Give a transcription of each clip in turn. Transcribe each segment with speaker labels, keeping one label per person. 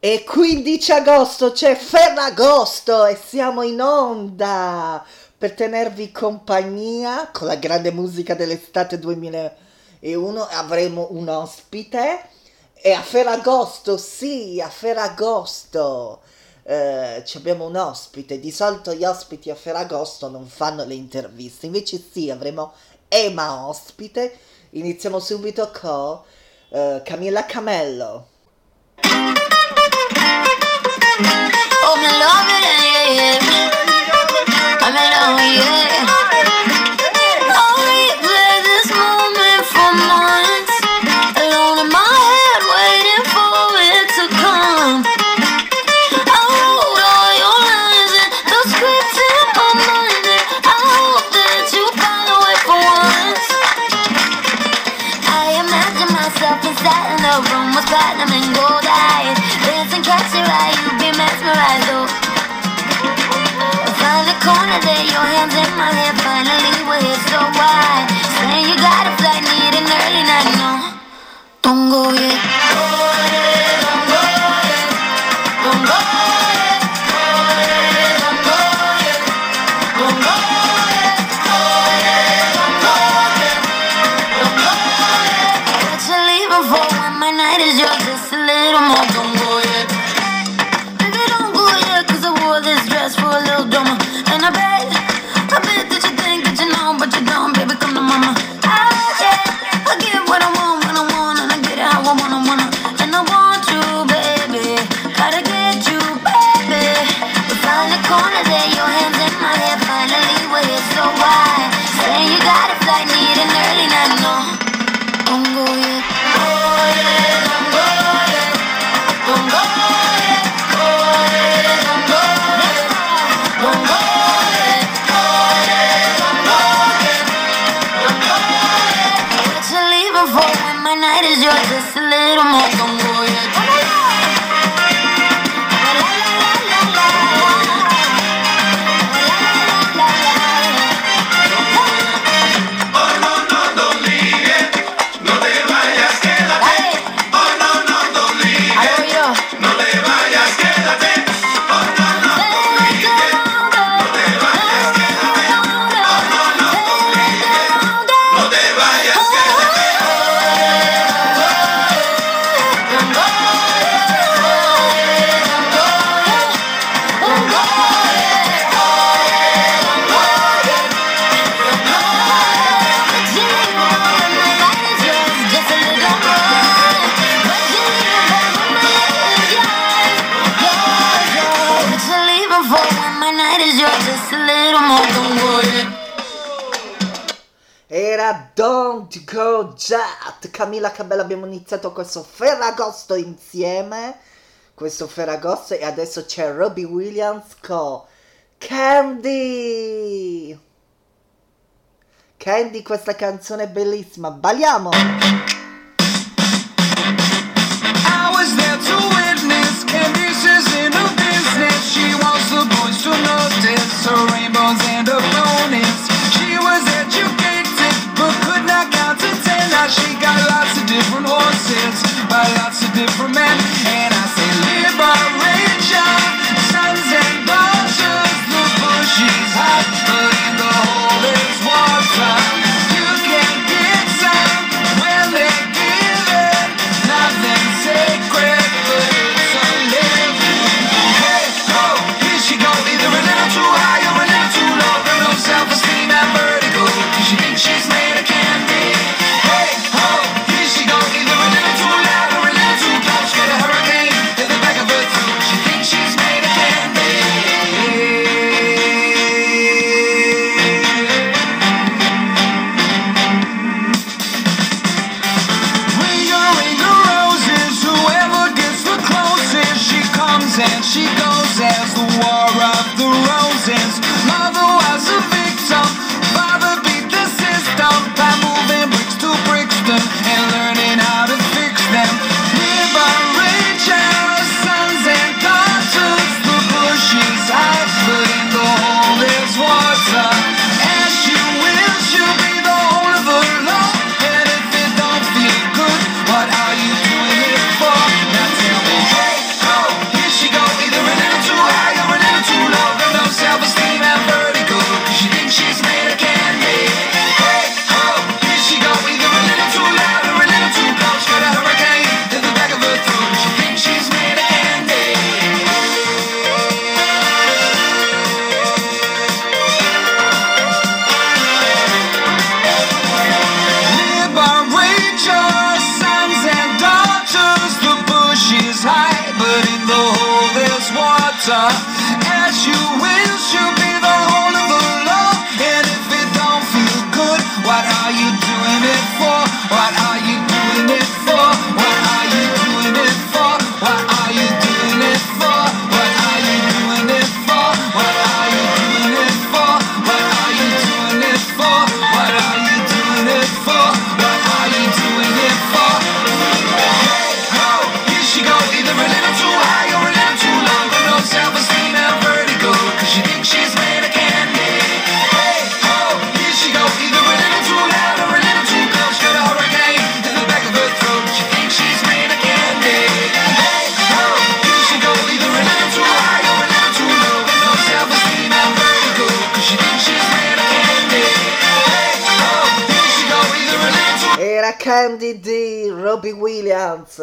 Speaker 1: E 15 agosto c'è Ferragosto e siamo in onda per tenervi compagnia con la grande musica dell'estate 2001. Avremo un ospite e a Ferragosto, sì, a Ferragosto eh, abbiamo un ospite. Di solito gli ospiti a Ferragosto non fanno le interviste, invece sì, avremo Emma ospite. Iniziamo subito con eh, Camilla Camello. Oh, my love with yeah, yeah. I'm in love, yeah. together, your hands in my hair, finally so. Saying you got need an early night, no. Don't go yet. Camilla Cabella abbiamo iniziato questo Ferragosto insieme, questo Ferragosto e adesso c'è Robbie Williams con Candy. Candy, questa canzone è bellissima, balliamo! I was there to witness Candy's in a business. She wants the boys to notice her rainbows she got lots of different horses by lots of different men. And
Speaker 2: Candy
Speaker 3: di Robbie Williams.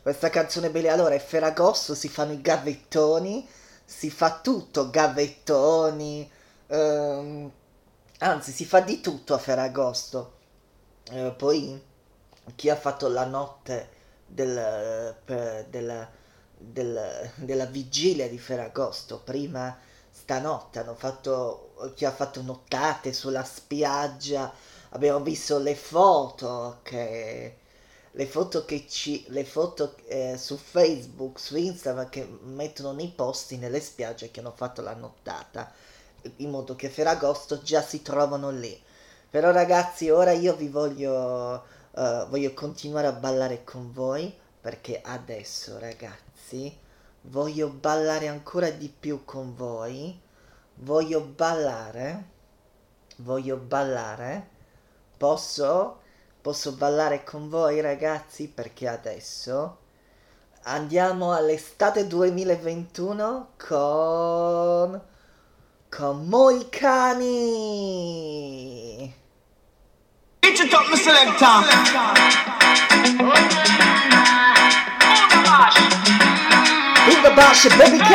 Speaker 3: Questa canzone bella. Allora, è Ferragosto, si fanno i gavettoni, si fa tutto, gavettoni, ehm, anzi si fa di tutto a Ferragosto. Eh, poi chi ha fatto la notte del, per- della, del- della vigilia di Ferragosto, prima stanotte hanno fatto, chi ha fatto nottate sulla spiaggia, abbiamo visto le foto che le foto che ci le foto eh, su Facebook, su Instagram che mettono nei posti nelle spiagge che hanno fatto la nottata in modo che Ferragosto già si trovano lì. Però ragazzi, ora io vi voglio eh, voglio continuare a ballare con voi perché adesso, ragazzi, voglio ballare ancora di più con voi. Voglio ballare. Voglio ballare. Posso? Posso ballare con voi ragazzi perché adesso andiamo all'estate 2021 con con Moicani.
Speaker 2: Up, my selector.
Speaker 3: Big Bash Baby K.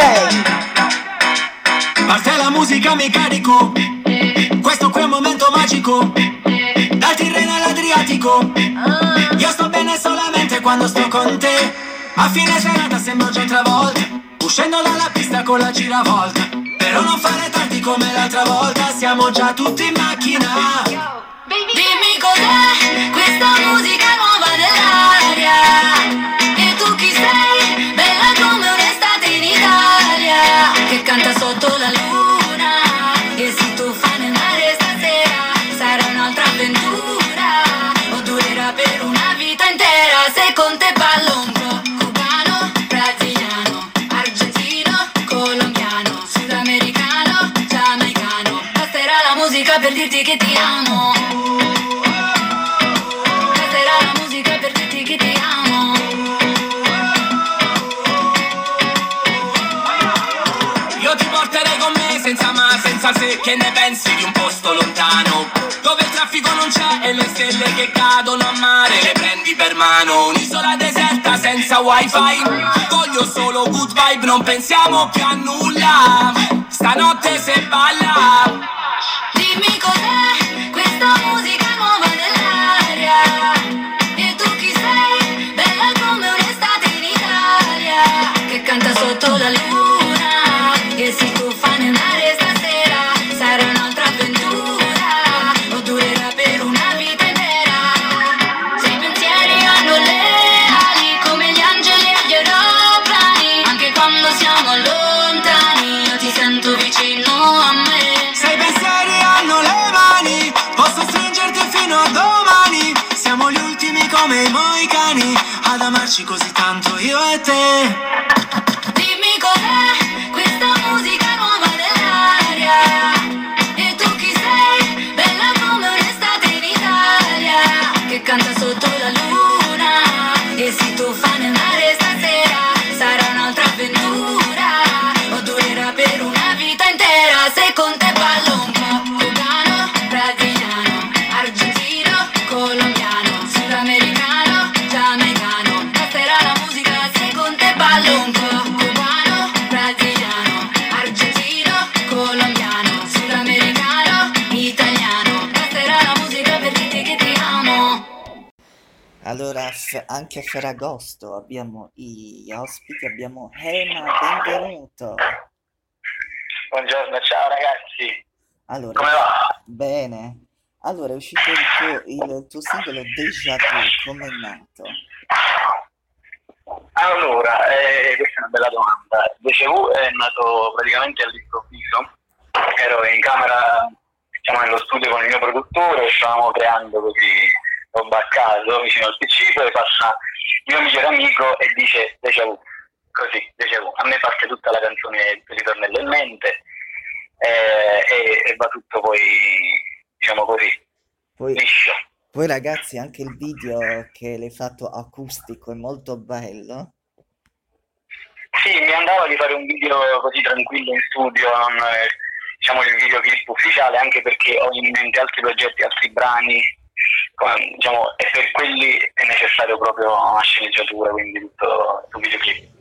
Speaker 4: Parte la musica mi carico Questo qui è un momento magico Dal Tirreno all'Adriatico. Io sto bene solamente quando sto con te. A fine serata sembro già travolta Uscendo dalla pista con la giravolta. Però non fare tardi come l'altra volta Siamo già tutti in macchina.
Speaker 5: Dimmi cos'è questa musica nuova dell'aria musica per dirti che ti amo. Basterà la musica per dirti che ti amo.
Speaker 4: Io ti porterei con me senza ma, senza se Che ne pensi di un posto lontano? Dove il traffico non c'è e le stelle che cadono a mare Le prendi per mano Un'isola deserta senza wifi. Voglio solo good vibe, non pensiamo più a nulla. Stanotte se balla
Speaker 5: come i
Speaker 4: moicani Ad amarci così tanto io e te.
Speaker 5: Dimmi cos'è
Speaker 3: Allora, anche a Ferragosto abbiamo gli ospiti, abbiamo Ema, benvenuto.
Speaker 6: Buongiorno, ciao ragazzi.
Speaker 3: Allora,
Speaker 6: Come va?
Speaker 3: bene. Allora, è uscito il tuo, il tuo singolo Déjà Vu, come è nato?
Speaker 6: Allora, eh, questa è una bella domanda. Déjà Vu è nato praticamente all'improvviso. Ero in camera, diciamo, nello studio con il mio produttore, stavamo creando così roba a caso vicino al PC, poi passa il mio migliore amico e dice Déjà Vu. Così, Déjà Vu. A me parte tutta la canzone, il ritornello in mente eh, e, e va tutto poi, diciamo così,
Speaker 3: Poi,
Speaker 6: liscio.
Speaker 3: poi ragazzi, anche il video che l'hai fatto acustico è molto bello.
Speaker 6: Sì, mi andava di fare un video così tranquillo in studio, non eh, diciamo il videoclip ufficiale, anche perché ho in mente altri progetti, altri brani, diciamo, e per quelli è necessario proprio una sceneggiatura, quindi tutto un videoclip.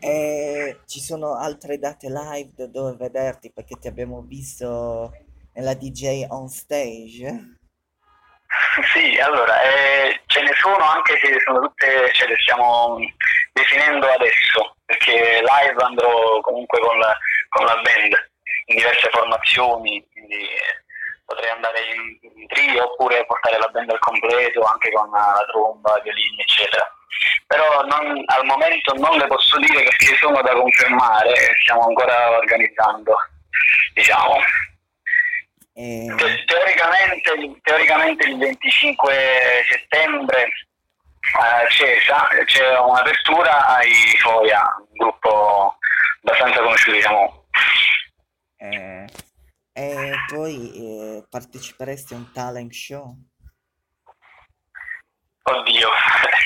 Speaker 3: E ci sono altre date live da dove vederti perché ti abbiamo visto nella DJ on stage.
Speaker 6: Sì, allora, eh, ce ne sono anche se sono tutte, cioè le stiamo definendo adesso, perché live andrò comunque con la, con la band in diverse formazioni, quindi eh, potrei andare in, in trio oppure portare la band al completo anche con la tromba, violini eccetera. Però non- al momento non le posso dire perché sono da confermare e stiamo ancora organizzando, diciamo.
Speaker 3: E...
Speaker 6: Te- Teoricamente, teoricamente il 25 settembre a Cesa c'è un'apertura ai Foia, un gruppo abbastanza conosciuto diciamo.
Speaker 3: Eh, e poi eh, parteciperesti a un talent show?
Speaker 6: Oddio.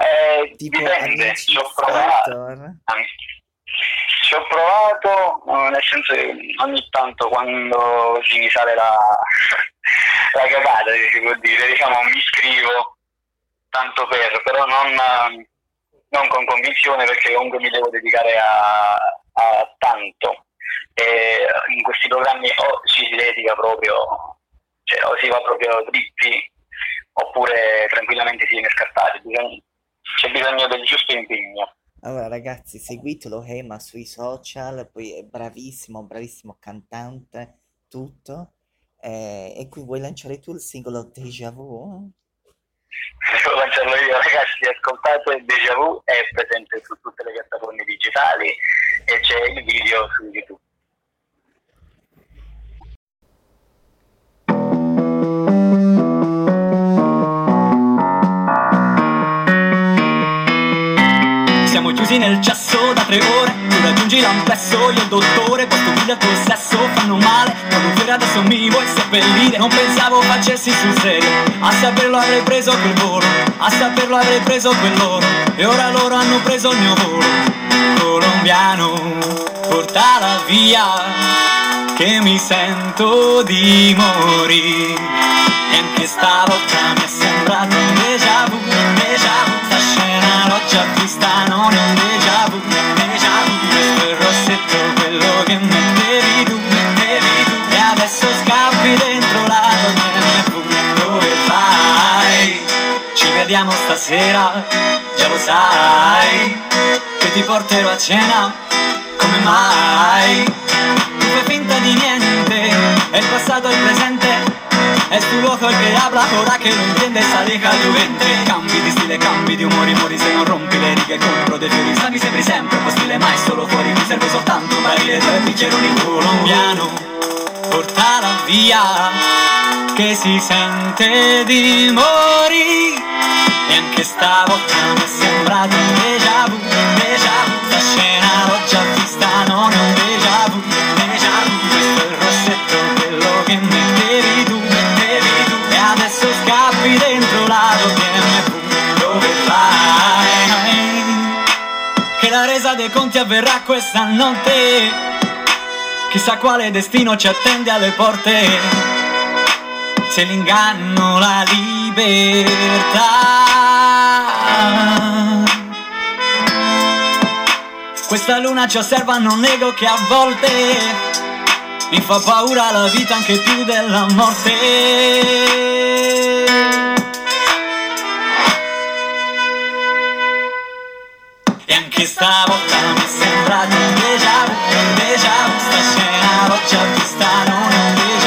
Speaker 6: Eh,
Speaker 3: Tipo
Speaker 6: dipende, ci ho provato. Ci ho provato, nel senso che ogni tanto quando si mi sale la, la capata, si può dire, diciamo, mi iscrivo tanto per, però non, non con convinzione perché comunque mi devo dedicare a, a tanto. E in questi programmi o ci si dedica proprio, cioè o si va proprio dritti oppure tranquillamente si viene scartati. C'è bisogno del giusto impegno.
Speaker 3: Allora ragazzi, seguitelo Ema sui social, poi è bravissimo, bravissimo cantante, tutto. Eh, e qui vuoi lanciare tu il singolo Déjà Vu?
Speaker 6: Devo lanciarlo io, ragazzi, ascoltate Deja Vu, è presente su tutte le piattaforme digitali e c'è il video su YouTube.
Speaker 7: Siamo chiusi nel cesso da tre ore Tu raggiungi l'amplesso, io il dottore Questo video tuo sesso fanno male. Quando fiore adesso mi vuoi seppellire. Non pensavo facessi sul serio. A saperlo avrei preso quel volo A saperlo avrei preso quell'oro. E ora loro hanno preso il mio volo. Colombiano, portala via Che mi sento di morire. E anche stavolta mi è sembrato un déjà vu, déjà vu. La scena l'ho già vista, non è un déjà vu, Ci vediamo stasera, già lo sai Che ti porterò a cena, come mai? Tu fai finta di niente, è il passato e il presente Es tu ojo el que habla, ora che lo entiende esa vieja juvente Cambi di stile, cambi di umori, mori se non rompi le righe Compro dei fiori, stavi sempre sempre, un stile mai solo fuori Mi serve soltanto un barile, due bicchieroni colombiano Portala via, che si sente di morire E anche stavolta mi è sembrato un déjà vu, déjà vu. La scena l'ho già vista, non è un déjà vu, déjà vu Questo è il rossetto, quello che mettevi tu, mettevi tu. E adesso scappi dentro la tua BMW Dove vai? Che la resa dei conti avverrà questa notte. Chissà quale destino ci attende alle porte. Se l'inganno la libertà questa luna ci osserva, non nego che a volte mi fa paura la vita anche più della morte.
Speaker 8: E anche stavolta mi sembra di un déjà vu, un déjà vu, sta scena l'ho già vista, non è
Speaker 3: vero.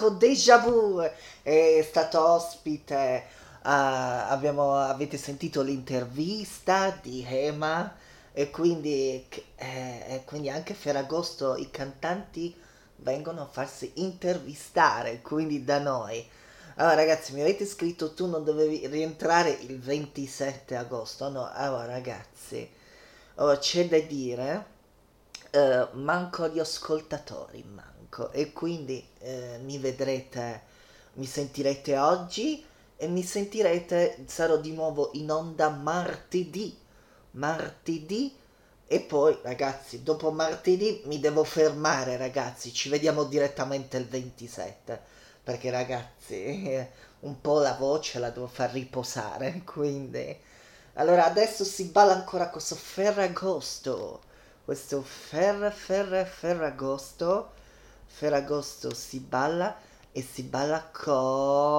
Speaker 3: Ema con Deja Vu, è stato ospite, eh, abbiamo, avete sentito l'intervista di Ema e quindi, eh, quindi anche Ferragosto i cantanti vengono a farsi intervistare, quindi da noi. Allora ragazzi, mi avete scritto tu non dovevi rientrare il 27 agosto, no? Allora ragazzi, oh, c'è da dire eh, manco gli ascoltatori, manco. E quindi eh, mi vedrete, mi sentirete oggi e mi sentirete, sarò di nuovo in onda martedì. Martedì. E poi, ragazzi, dopo martedì mi devo fermare, ragazzi. Ci vediamo direttamente il 27. Perché, ragazzi, un po' la voce la devo far riposare. Quindi. Allora, adesso si balla ancora questo Ferragosto questo Fer Fer Ferragosto Ferragosto si balla e si balla con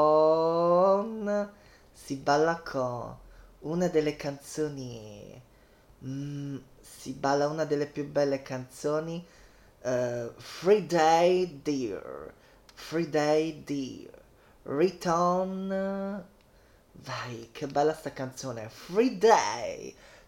Speaker 3: si balla con una delle canzoni mm, si balla una delle più belle canzoni eh, Free Day Dear Free Day Dear Return. Vai che bella sta canzone Free Day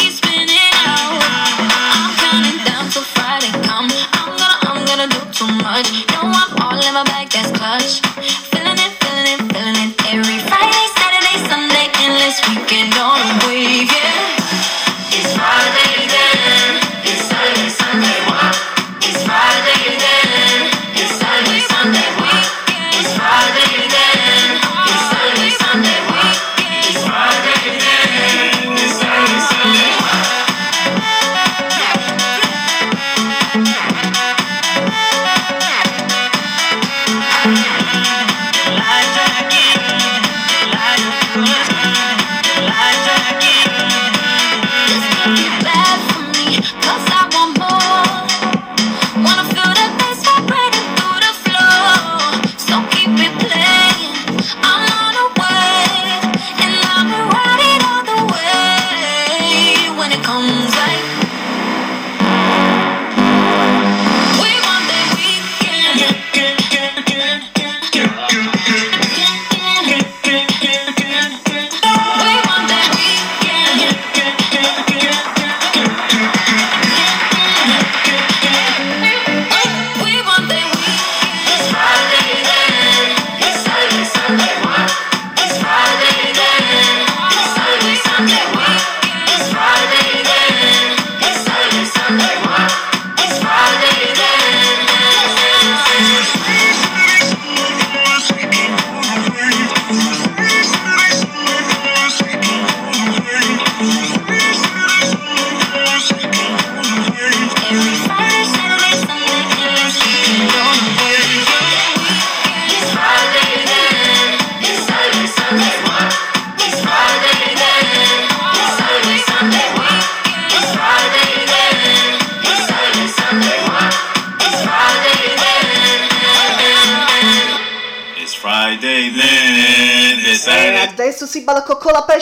Speaker 1: is me.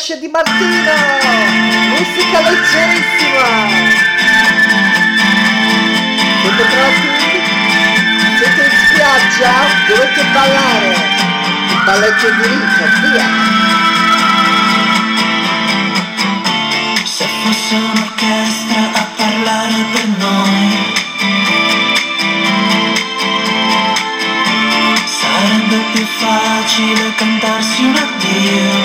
Speaker 3: Pesce di Martino! Musica leggerissima! Siete pronti? Siete in spiaggia? Dovete ballare! Il balletto di Rico, via!
Speaker 8: fosse un'orchestra a parlare per noi. Sarebbe più facile cantarsi un addio.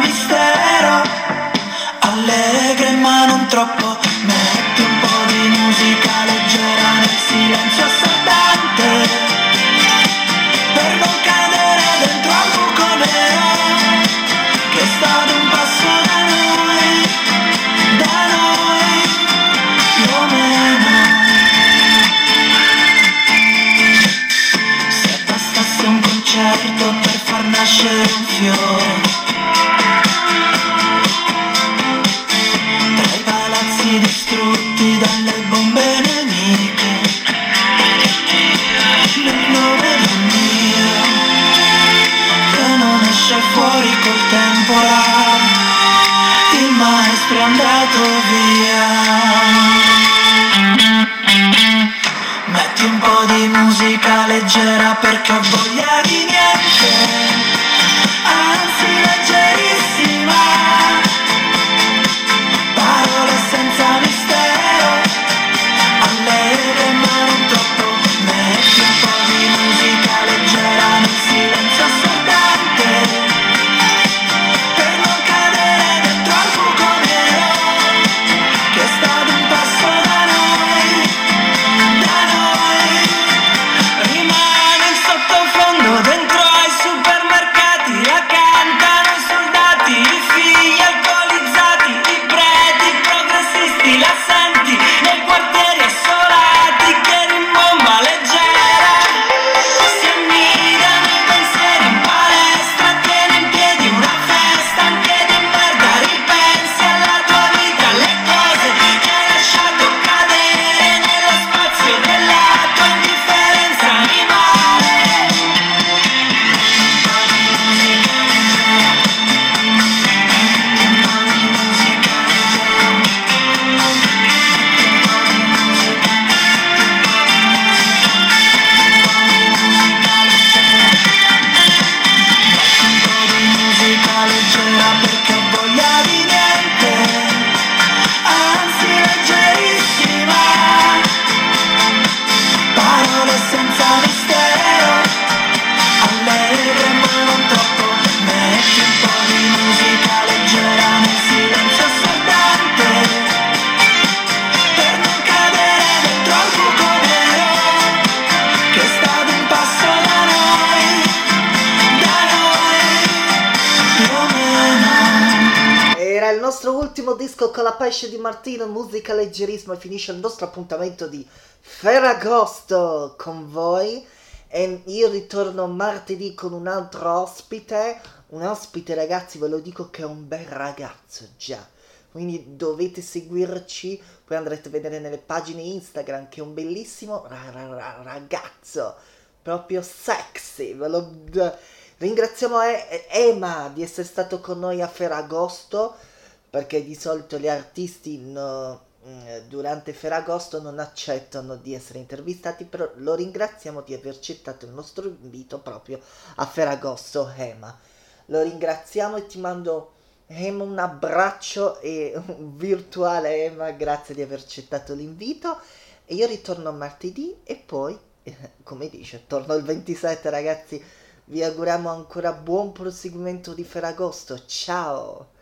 Speaker 8: Mistero, allegre ma non troppo. Musica leggera perché
Speaker 3: ultimo disco con la pesce di Martino, musica leggerismo e finisce il nostro appuntamento di Ferragosto con voi. E io ritorno martedì con un altro ospite, un ospite ragazzi ve lo dico che è un bel ragazzo già, quindi dovete seguirci, poi andrete a vedere nelle pagine Instagram che è un bellissimo ra- ra- ra- ragazzo, proprio sexy, ve lo... Ringraziamo E- Ema di essere stato con noi a Ferragosto perché di solito gli artisti no, mm, durante Ferragosto non accettano di essere intervistati, però lo ringraziamo di aver accettato il nostro invito proprio a Ferragosto, Ema. Lo ringraziamo e ti mando Ema un abbraccio e un virtuale Ema, grazie di aver accettato l'invito e io ritorno martedì e poi, come dice, torno il 27 ragazzi. Vi auguriamo ancora buon proseguimento di Ferragosto. Ciao!